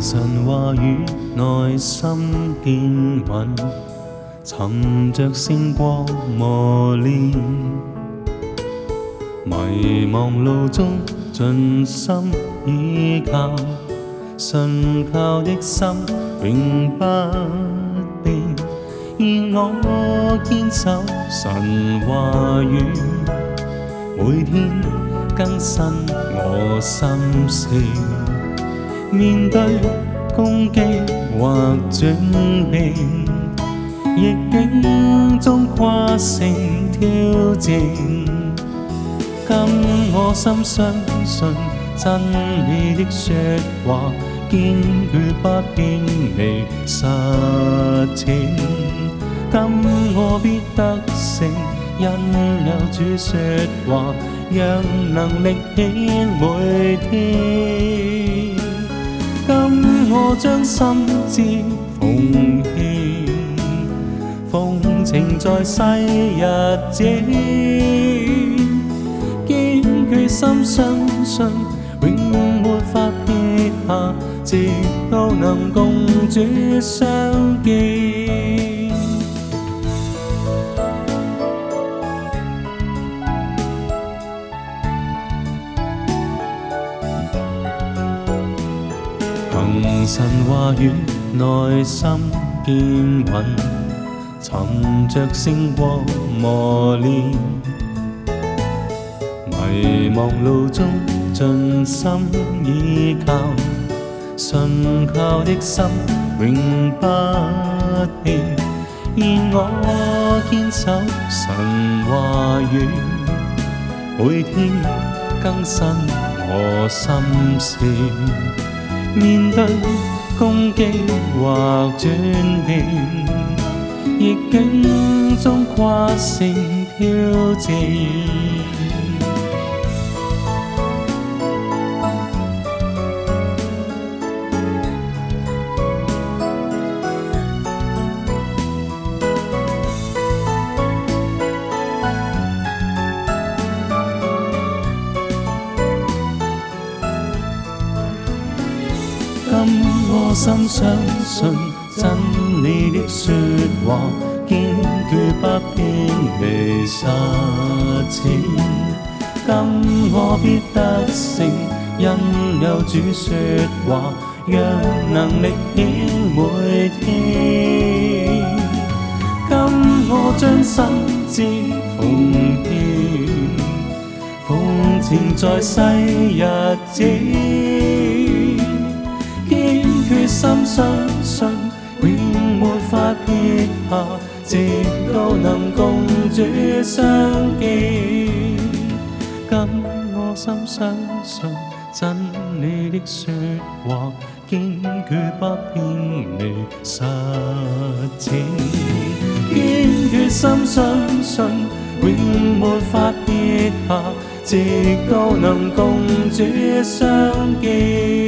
神话语，内心坚稳，寻着星光磨练。迷茫路中尽心倚靠，信靠的心永不变。愿我坚守神话语，每天更新我心声。面对攻击或转变，逆境中跨胜挑战。今我心相信真理的说话，坚决不偏离实践。今我必得胜，因有主说话，让能力起每天。我将心志奉献，奉情在世日子，坚决心相信，永没法撇下，直到能共主相见。凭神话语，内心坚稳，寻着星光磨练。迷茫路中尽心倚靠，信靠的心永不变。愿我坚守神话语，每天更新我心事。面对攻击或转变，逆境中跨胜挑战。我心相信真理的说话，坚决不偏离实践。今我必得胜，因有主说话，让能力显每天。今我将心志奉献，奉情在世日子。心相信，永没法撇下，直到能共主相见。今我心相信真理的说话，坚决不偏离实践。坚决心相信，永没法撇下，直到能共主相见。